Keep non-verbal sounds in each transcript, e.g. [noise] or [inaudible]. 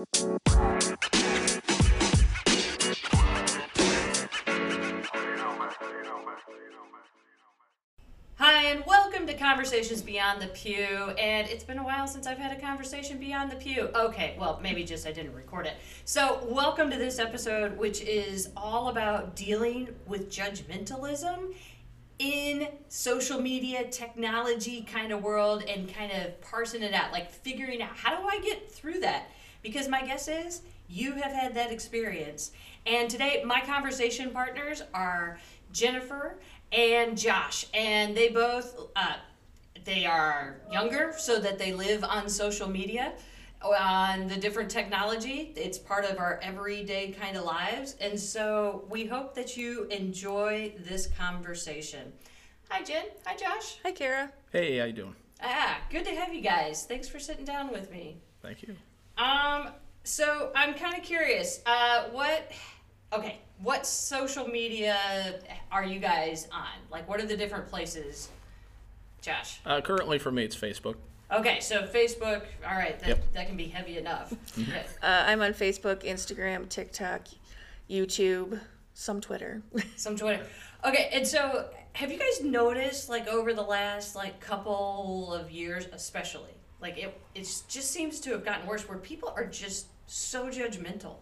Hi, and welcome to Conversations Beyond the Pew. And it's been a while since I've had a conversation beyond the pew. Okay, well, maybe just I didn't record it. So, welcome to this episode, which is all about dealing with judgmentalism in social media technology kind of world and kind of parsing it out, like figuring out how do I get through that? Because my guess is you have had that experience. And today, my conversation partners are Jennifer and Josh, and they both uh, they are younger, so that they live on social media, on the different technology. It's part of our everyday kind of lives, and so we hope that you enjoy this conversation. Hi, Jen. Hi, Josh. Hi, Kara. Hey, how you doing? Ah, good to have you guys. Thanks for sitting down with me. Thank you. Um, so I'm kind of curious. Uh, what? Okay, what social media are you guys on? Like, what are the different places? Josh. Uh, currently, for me, it's Facebook. Okay, so Facebook. All right, that Yep. that can be heavy enough. [laughs] Okay. Uh, I'm on Facebook, Instagram, TikTok, YouTube, some Twitter. [laughs] Some Twitter. Okay, and so have you guys noticed, like, over the last like couple of years, especially, like it it just seems to have gotten worse, where people are just so judgmental,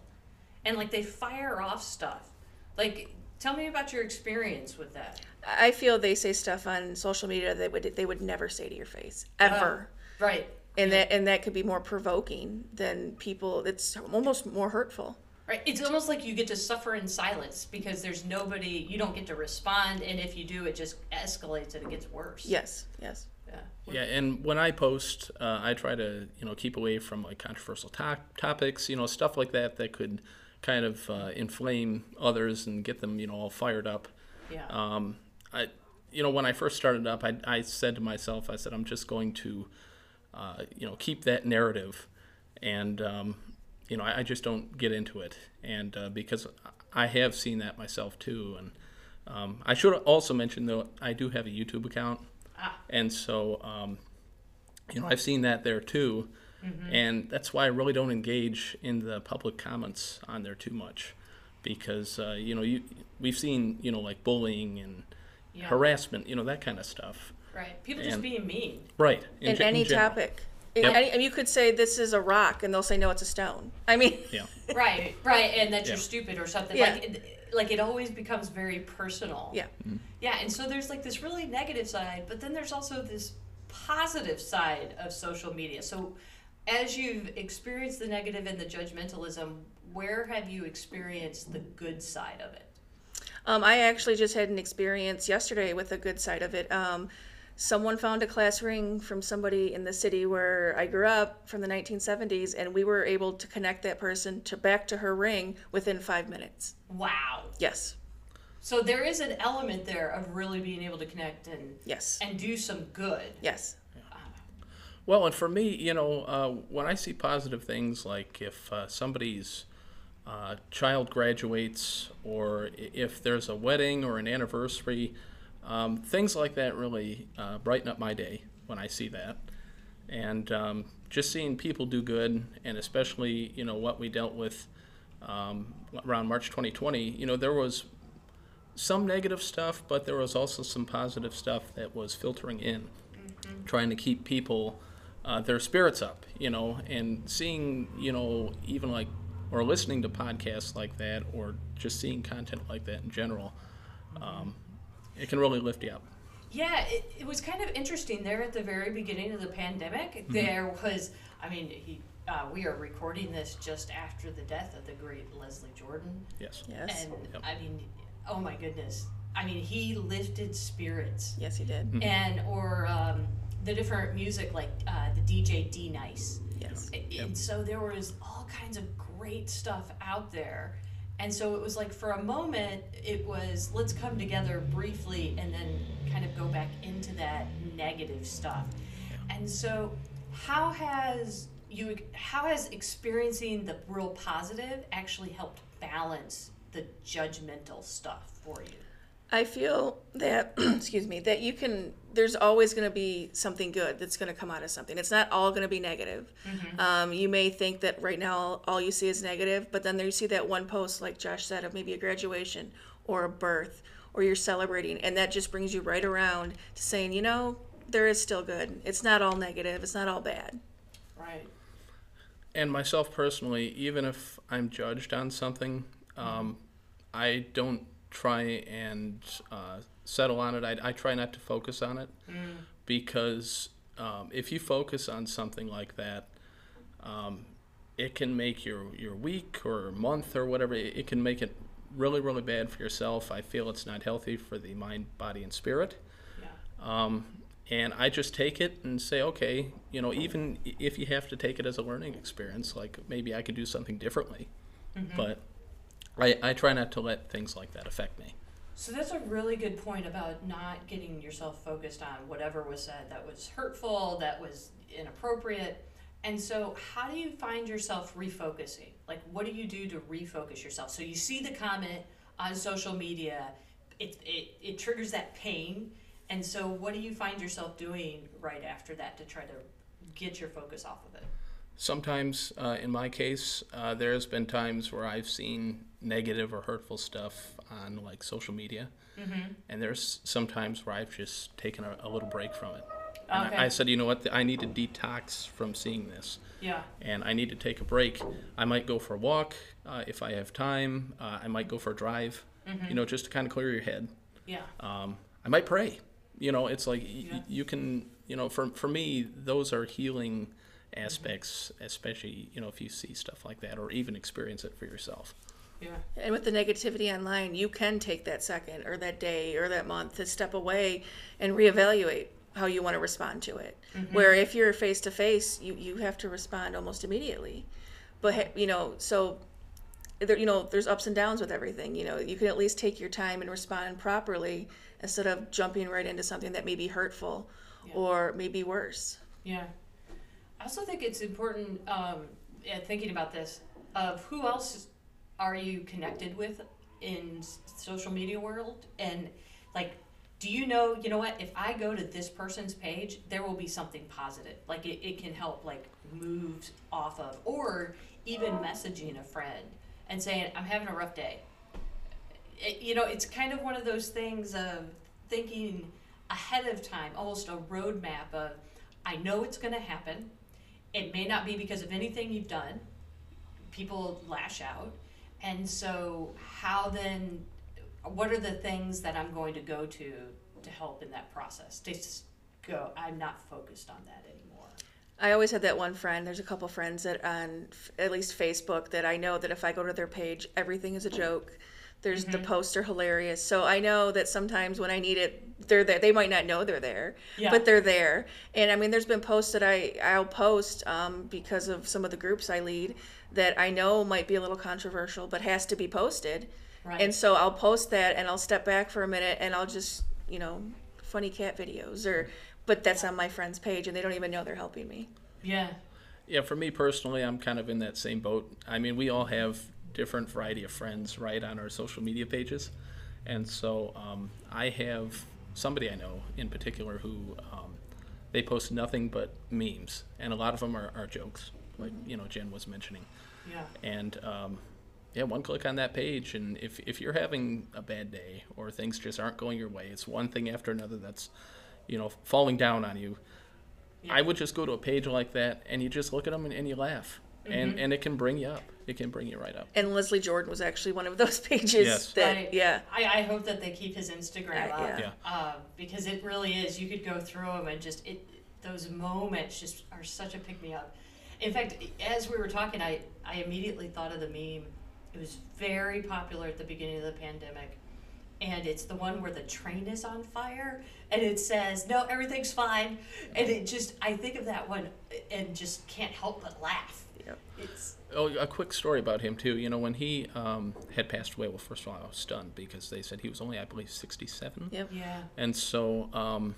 and like they fire off stuff. Like, tell me about your experience with that. I feel they say stuff on social media that would they would never say to your face ever, oh, Right. and that and that could be more provoking than people. It's almost more hurtful. Right. It's almost like you get to suffer in silence because there's nobody. You don't get to respond, and if you do, it just escalates and it gets worse. Yes, yes. Yeah. And when I post, uh, I try to you know keep away from like controversial to- topics, you know stuff like that that could kind of uh, inflame others and get them you know all fired up. Yeah. Um, I, you know, when I first started up, I, I said to myself, I said I'm just going to, uh, you know, keep that narrative, and um, you know, I, I just don't get into it, and uh, because I have seen that myself too, and um, I should also mention though I do have a YouTube account, and so um, you know I've seen that there too, and that's why I really don't engage in the public comments on there too much, because uh, you know you we've seen you know like bullying and Yeah. harassment, you know that kind of stuff. right. People just being mean. Right. In, ge- any general. topic. In Yep. any, and you could say this is a rock, and they'll say no, it's a stone. I mean, [laughs] Yeah. [laughs] Right. Right. And that you're Yeah. stupid or something. Yeah. Like, it, like it always becomes very personal. yeah. Yeah. And so there's like this really negative side, but then there's also this positive side of social media. So as you've experienced the negative and the judgmentalism, where have you experienced the good side of it? Um, I actually just had an experience yesterday with a good side of it. Um, someone found a class ring from somebody in the city where I grew up from the 1970s, and we were able to connect that person to back to her ring within five minutes. Wow. Yes, So there is an element there of really being able to connect and yes, and do some good. yes, Well, and for me, you know, uh, when I see positive things like if uh, somebody's uh, child graduates or if there's a wedding or an anniversary, um, things like that really uh, brighten up my day when I see that. And um, just seeing people do good, and especially, you know, what we dealt with um, around March 2020, you know, there was some negative stuff, but there was also some positive stuff that was filtering in, trying to keep people uh, their spirits up, you know, and seeing, you know, even like or listening to podcasts like that, or just seeing content like that in general, um, it can really lift you up. Yeah, it, it was kind of interesting there at the very beginning of the pandemic. There was, I mean, he, uh, we are recording this just after the death of the great Leslie Jordan. Yes. yes, And Yep. I mean, oh my goodness. I mean, he lifted spirits. yes, he did. Mm-hmm. And, or um, the different music like uh, the DJ D Nice. Yes, A- And so there was all kinds of great stuff out there. And so it was like for a moment, it was let's come together briefly and then kind of go back into that negative stuff. And so, how has you how has experiencing the real positive actually helped balance the judgmental stuff for you? I feel that, [clears throat] excuse me, that you can, there's always going to be something good that's going to come out of something. It's not all going to be negative. Um, you may think that right now all you see is negative, but then there you see that one post, like Josh said, of maybe a graduation or a birth or you're celebrating, and that just brings you right around to saying, you know, there is still good. It's not all negative, it's not all bad. Right. And myself personally, even if I'm judged on something, um, I don't try and uh, settle on it. I, I try not to focus on it because um, if you focus on something like that, um, it can make your, your week or month or whatever, it, it can make it really, really bad for yourself. I feel it's not healthy for the mind, body, and spirit. Yeah. Um, and I just take it and say, okay, you know, even if you have to take it as a learning experience, like maybe I could do something differently. But I, I try not to let things like that affect me. So that's a really good point about not getting yourself focused on whatever was said that was hurtful, that was inappropriate. And so, how do you find yourself refocusing? Like, what do you do to refocus yourself? So, you see the comment on social media, it, it, it triggers that pain. And so, what do you find yourself doing right after that to try to get your focus off of it? Sometimes, uh, in my case, uh, there's been times where I've seen negative or hurtful stuff on like social media, Mm-hmm. and there's some times where I've just taken a, a little break from it. And Okay. I, I said, you know what, I need to detox from seeing this. Yeah. and I need to take a break. I might go for a walk uh, if I have time. Uh, I might go for a drive, you know, just to kind of clear your head. Yeah. Um, I might pray. You know, it's like y- Yeah. you can, you know, for for me, those are healing aspects, especially you know if you see stuff like that or even experience it for yourself. Yeah. And with the negativity online, you can take that second or that day or that month to step away and reevaluate how you want to respond to it. Mm-hmm. Where if you're face to face, you you have to respond almost immediately. But you know, so there, you know, there's ups and downs with everything. You know, you can at least take your time and respond properly instead of jumping right into something that may be hurtful Yeah. or maybe worse. Yeah. I also think it's important, um, yeah, thinking about this, of who else are you connected with in social media world? And like, do you know, you know what, if I go to this person's page, there will be something positive. Like it, it can help like move off of, or even messaging a friend and saying, I'm having a rough day. It, you know, it's kind of one of those things of thinking ahead of time, almost a roadmap of, I know it's going to happen. It may not be because of anything you've done. People lash out. And so, how then, what are the things that I'm going to go to to help in that process? Just go, I'm not focused on that anymore. I always had that one friend. There's a couple friends that on at least Facebook that I know that if I go to their page, everything is a joke. There's the posts are hilarious. So I know that sometimes when I need it, they're there. They might not know they're there, Yeah. but they're there. And I mean, there's been posts that I I'll post um, because of some of the groups I lead that I know might be a little controversial, but has to be posted. Right. And so I'll post that and I'll step back for a minute and I'll just you know funny cat videos or but that's on my friend's page and they don't even know they're helping me. Yeah. Yeah, for me personally, I'm kind of in that same boat. I mean, we all have different variety of friends, right, on our social media pages, and so um, I have somebody I know in particular who um, they post nothing but memes, and a lot of them are, are jokes, like you know Jen was mentioning, Yeah. and um, yeah, one click on that page, and if if you're having a bad day or things just aren't going your way, it's one thing after another that's you know falling down on you. Yeah. I would just go to a page like that and you just look at them and, and you laugh. And, and it can bring you up. It can bring you right up. And Leslie Jordan was actually one of those [laughs] pages Yes. that Right. yeah. I, I hope that they keep his Instagram Uh, up. yeah. Yeah. Uh, because it really is. You could go through them and just it. Those moments just are such a pick me up. In fact, as we were talking, I I immediately thought of the meme. It was very popular at the beginning of the pandemic, and it's the one where the train is on fire and it says no everything's fine and it just i think of that one and just can't help but laugh Yep. it's Oh, a quick story about him, too. You know, when he um, had passed away, well, first of all, I was stunned because they said he was only, I believe, 67. Yep. yeah And so, um,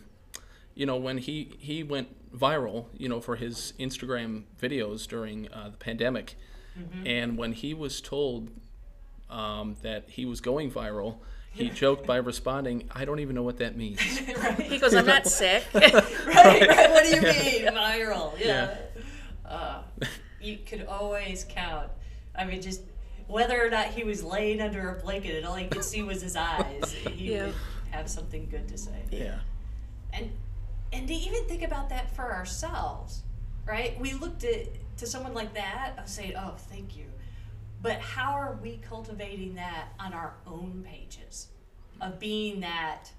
you know, when he, he went viral, you know, for his Instagram videos during uh, the pandemic, and when he was told um, that he was going viral, he joked by responding, "I don't even know what that means." [laughs] right. He goes, I'm not sick. [laughs] right, right. What do you [laughs] mean viral? Yeah. Yeah. You could always count. I mean, just whether or not he was laying under a blanket and all you could see was his eyes, he [laughs] Yeah. would have something good to say. yeah. And and to even think about that for ourselves, right? We looked at to someone like that and say, "Oh, thank you," but how are we cultivating that on our own pages, of being that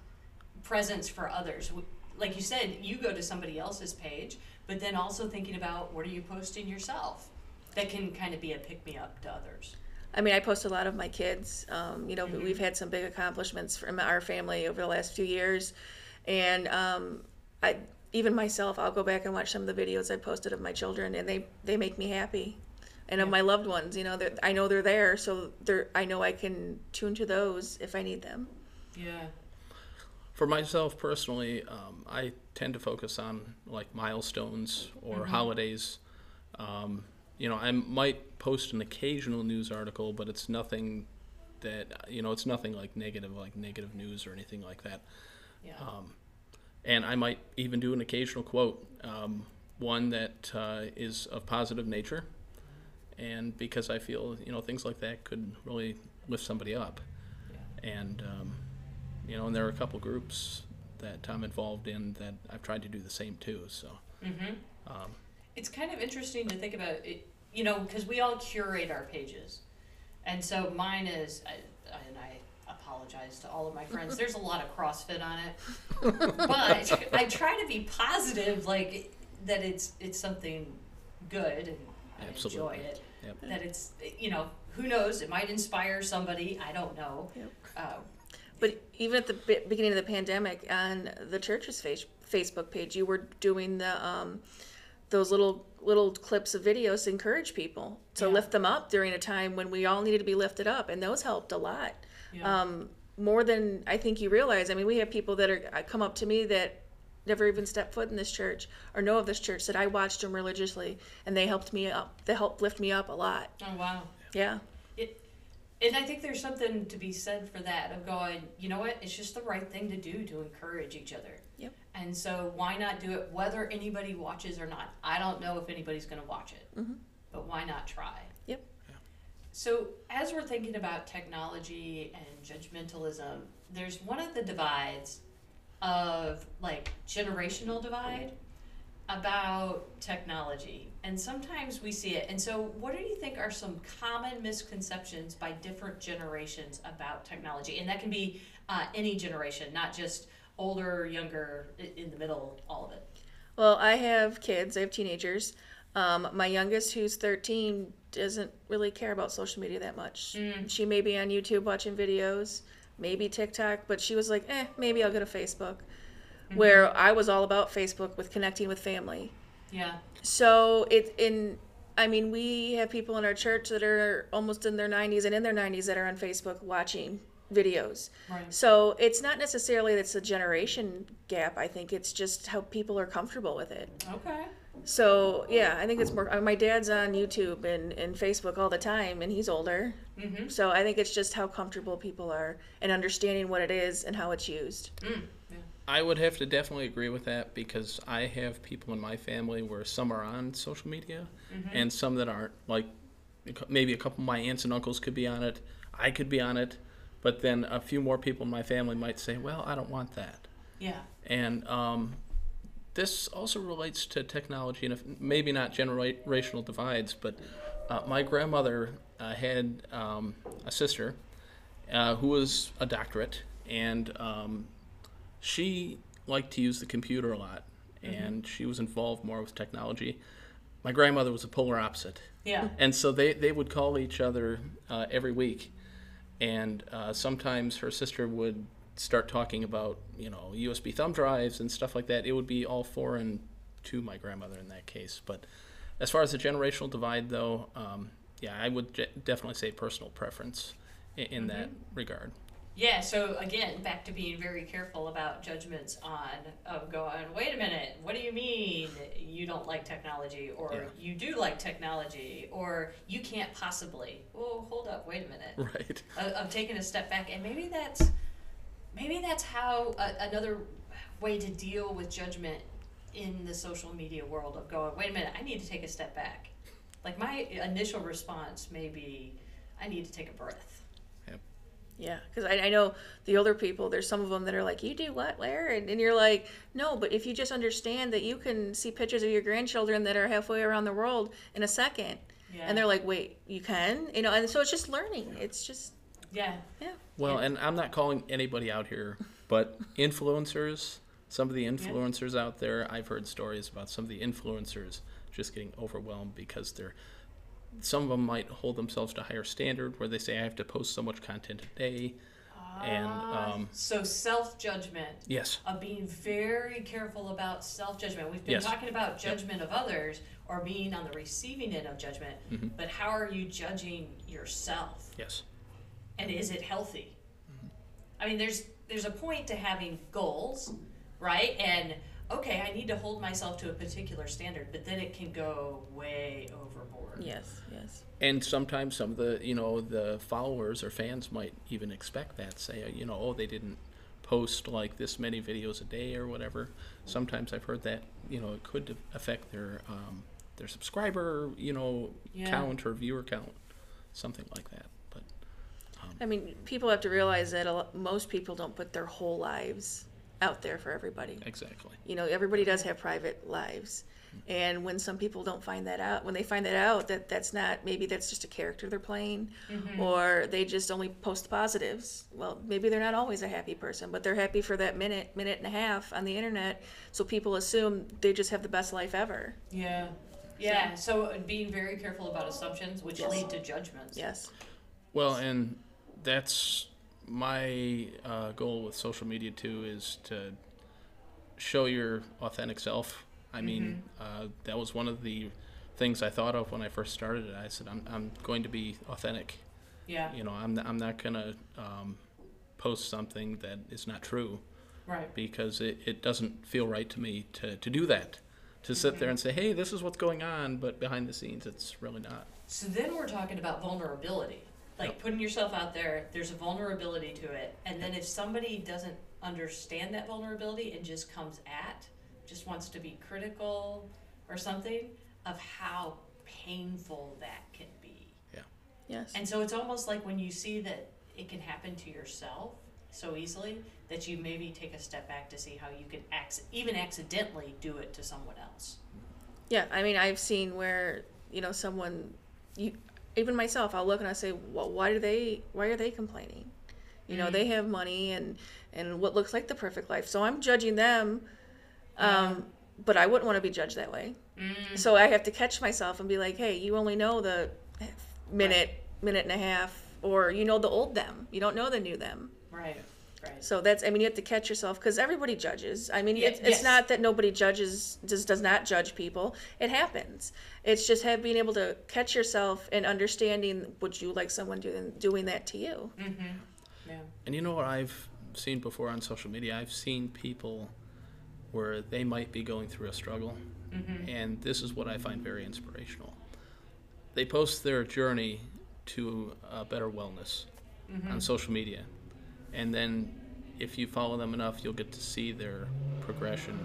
presence for others? Like you said, you go to somebody else's page, but then also thinking about what are you posting yourself that can kind of be a pick me up to others. I mean, I post a lot of my kids. Um, you know, we've had some big accomplishments from our family over the last few years, and um, I even myself, I'll go back and watch some of the videos I posted of my children, and they they make me happy, and of my loved ones. You know, I know they're there, so they're I know I can tune to those if I need them. Yeah. For myself personally, um, I tend to focus on like milestones or holidays. Um, you know, I might post an occasional news article, but it's nothing that you know, it's nothing like negative, like negative news or anything like that. Yeah. And I might even do an occasional quote, um, one that uh, is of positive nature, and because I feel you know things like that could really lift somebody up. Yeah. And um, you know, and there are a couple groups that I'm involved in that I've tried to do the same too. So it's kind of interesting to think about it, you know, because we all curate our pages, and so mine is, I, and I apologize to all of my friends. There's a lot of CrossFit on it, [laughs] but I try to be positive, like that it's it's something good and I Absolutely. enjoy it. Yep. That it's you know who knows it might inspire somebody. I don't know. Yep. Uh, But even at the be- beginning of the pandemic, on the church's face- Facebook page, you were doing the um, those little little clips of videos to encourage people to Yeah. lift them up during a time when we all needed to be lifted up, and those helped a lot. Yeah. Um, more than I think you realize. I mean, we have people that are uh, come up to me that never even stepped foot in this church or know of this church that I watched them religiously, and they helped me up. They helped lift me up a lot. oh wow. Yeah. It, and I think there's something to be said for that of going, you know what, it's just the right thing to do to encourage each other. Yep. And so why not do it whether anybody watches or not? I don't know if anybody's going to watch it, Mhm. but why not try? Yep. So as we're thinking about technology and judgmentalism, there's one of the divides of like generational divide about technology and sometimes we see it and so what do you think are some common misconceptions by different generations about technology and that can be uh, any generation not just older younger in the middle all of it Well, I have kids. I have teenagers. Um, my youngest, who's 13, doesn't really care about social media that much. She may be on YouTube watching videos, maybe TikTok, but she was like, eh, maybe I'll go to Facebook. Where I was all about Facebook with connecting with family. Yeah So it's in I mean, we have people in our church that are almost in their 90s and in their 90s that are on Facebook watching videos. right So it's not necessarily that it's a generation gap. I think it's just how people are comfortable with it. okay So yeah, I think it's more. uh, My dad's on YouTube and, and Facebook all the time, and he's older. mm-hmm. So I think it's just how comfortable people are and understanding what it is and how it's used. mm. I would have to definitely agree with that because I have people in my family where some are on social media and some that aren't. Like maybe a couple of my aunts and uncles could be on it. I could be on it, but then a few more people in my family might say, "Well, I don't want that." yeah And um, this also relates to technology, and if, maybe not generational divides, but uh, my grandmother uh, had um, a sister uh, who was a doctorate, and um, she liked to use the computer a lot, and she was involved more with technology. My grandmother was a polar opposite. yeah And so they, they would call each other uh, every week. And uh, sometimes her sister would start talking about, you know, USB thumb drives and stuff like that. It would be all foreign to my grandmother in that case. But as far as the generational divide, though, um, yeah, I would je- definitely say personal preference in, in that regard. Yeah, so again, back to being very careful about judgments on of going, wait a minute, what do you mean you don't like technology or Yeah. you do like technology or you can't possibly. Oh, hold up, wait a minute. Right. Uh, of, of taking a step back and maybe that's maybe that's how another way to deal with judgment in the social media world of going, wait a minute, I need to take a step back. Like my initial response may be, I need to take a breath. Yeah, because I, I know the older people, there's some of them that are like, You do what, Larry? And, and you're like, No, but if you just understand that you can see pictures of your grandchildren that are halfway around the world in a second. Yeah. And they're like, Wait, you can? You know, and so it's just learning. It's just, yeah. yeah. Well, and I'm not calling anybody out here, but influencers, some of the influencers out there, I've heard stories about some of the influencers just getting overwhelmed because they're some of them might hold themselves to a higher standard where they say I have to post so much content a day. And um, So self judgment yes, of being very careful about self judgment. We've been Yes. talking about judgment of others or being on the receiving end of judgment, Mm-hmm. but how are you judging yourself? yes, And is it healthy? Mm-hmm. I mean, there's there's a point to having goals, right? And okay, I need to hold myself to a particular standard, but then it can go way overboard. Yes, yes. and sometimes some of the you know the followers or fans might even expect that say you know oh they didn't post like this many videos a day or whatever sometimes i've heard that you know it could affect their um, their subscriber you know Yeah. count or viewer count something like that but I mean, people have to realize that a lot, most people don't put their whole lives out there for everybody. exactly You know, everybody does have private lives. And when some people don't find that out, when they find that out, that that's not, maybe that's just a character they're playing, mm-hmm. or they just only post positives. Well, maybe they're not always a happy person, but they're happy for that minute, minute and a half on the internet. So people assume they just have the best life ever. Yeah. Yeah. So uh, being very careful about assumptions, which lead to judgments. Yes. well and that's my uh, goal with social media too is to show your authentic self. I mean uh, that was one of the things i thought of when i first started it. I said i'm, I'm going to be authentic. Yeah. you know i'm, I'm not going to um, post something that is not true Right. because it, it doesn't feel right to me to, to do that. To sit there and say hey this is what's going on but behind the scenes it's really not. So then we're talking about vulnerability. Like putting yourself out there, there's a vulnerability to it. And then if somebody doesn't understand that vulnerability and just comes at, just wants to be critical or something of how painful that can be. Yeah. Yes. And so it's almost like when you see that it can happen to yourself so easily that you maybe take a step back to see how you could acc- even accidentally do it to someone else. Yeah, I mean, I've seen where you know someone, you, even myself, I'll look and I say, well, why do they? Why are they complaining? You know, they have money and and what looks like the perfect life. So I'm judging them, um, but I wouldn't want to be judged that way. So I have to catch myself and be like, hey, you only know the minute, minute and a half, or you know the old them. You don't know the new them. Right. Right. So that's, I mean, you have to catch yourself because everybody judges. I mean, Yeah, it's, it's not that nobody judges, just does not judge people. It happens. It's just have being able to catch yourself and understanding would you like someone doing doing that to you? Yeah. And you know what I've seen before on social media? I've seen people where they might be going through a struggle, and this is what I find very inspirational. They post their journey to uh, better wellness on social media, and then if you follow them enough, you'll get to see their progression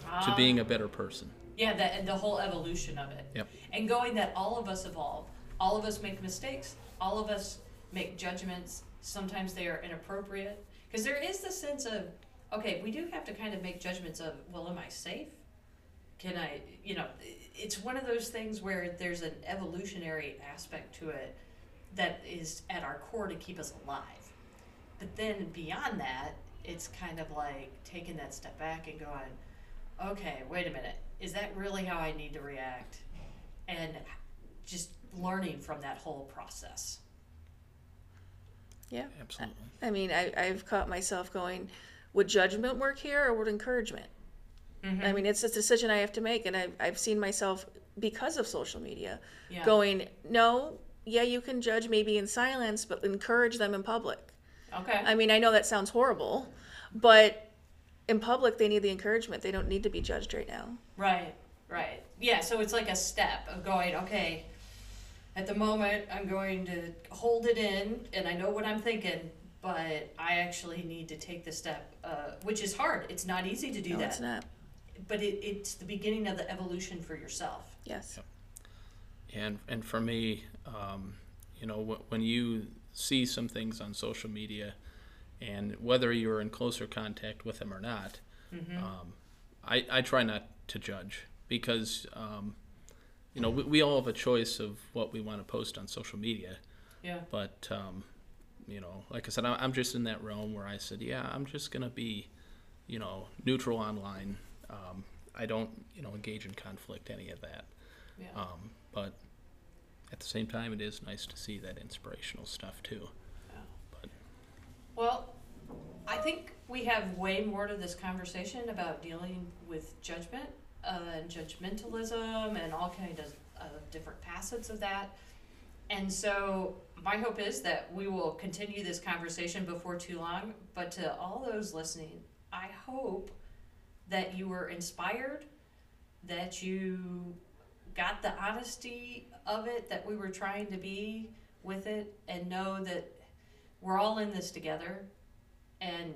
to ah. being a better person. Yeah, the, the whole evolution of it. Yep. And going that all of us evolve. All of us make mistakes. All of us make judgments. Sometimes they are inappropriate. Because there is the sense of, okay, we do have to kind of make judgments of, well, am I safe? Can I, you know, it's one of those things where there's an evolutionary aspect to it that is at our core to keep us alive. But then beyond that, it's kind of like taking that step back and going, okay, wait a minute, is that really how I need to react? And just learning from that whole process. Yeah. Absolutely. I mean, I, I've caught myself going, would judgment work here or would encouragement? I mm-hmm. mean, it's a decision I have to make, and I've, I've seen myself because of social media Yeah. going, no, yeah, you can judge maybe in silence, but encourage them in public. Okay. I mean, I know that sounds horrible, but in public, they need the encouragement. They don't need to be judged right now. Right, right. Yeah, so it's like a step of going, okay, at the moment, I'm going to hold it in and I know what I'm thinking, but I actually need to take the step, uh, which is hard. It's not easy to do no, that. it's not. But it, it's the beginning of the evolution for yourself. Yes. And and for me, um, you know, when you see some things on social media, and whether you're in closer contact with them or not, um, I I try not to judge because um, you know we, we all have a choice of what we want to post on social media, Yeah. but um, you know, like I said, I'm just in that realm where I said, yeah, I'm just gonna be, you know, neutral online. Um, I don't, you know, engage in conflict, any of that. Yeah. Um, but at the same time, it is nice to see that inspirational stuff too. But Well, I think we have way more to this conversation about dealing with judgment uh, and judgmentalism and all kind of uh, different facets of that. And so my hope is that we will continue this conversation before too long. But to all those listening, I hope that you were inspired, that you got the honesty of it that we were trying to be with it, and know that we're all in this together and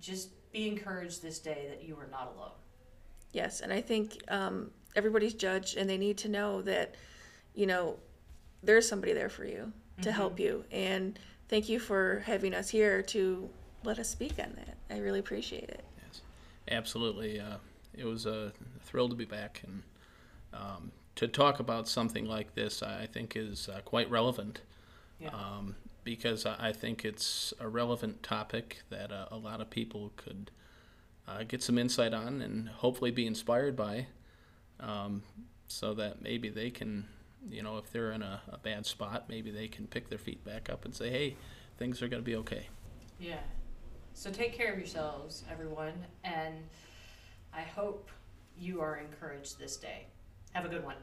just be encouraged this day that you are not alone. Yes, and I think um, everybody's judged, and they need to know that, you know, there's somebody there for you to help you. And thank you for having us here to let us speak on that. I really appreciate it. yes, absolutely, uh, it was a thrill to be back and um, to talk about something like this. I think is uh, quite relevant. Yeah. um, because I think it's a relevant topic that uh, a lot of people could uh, get some insight on and hopefully be inspired by, um, so that maybe they can, you know, if they're in a, a bad spot, maybe they can pick their feet back up and say, hey, things are going to be okay. Yeah. So take care of yourselves, everyone, and I hope you are encouraged this day. Have a good one.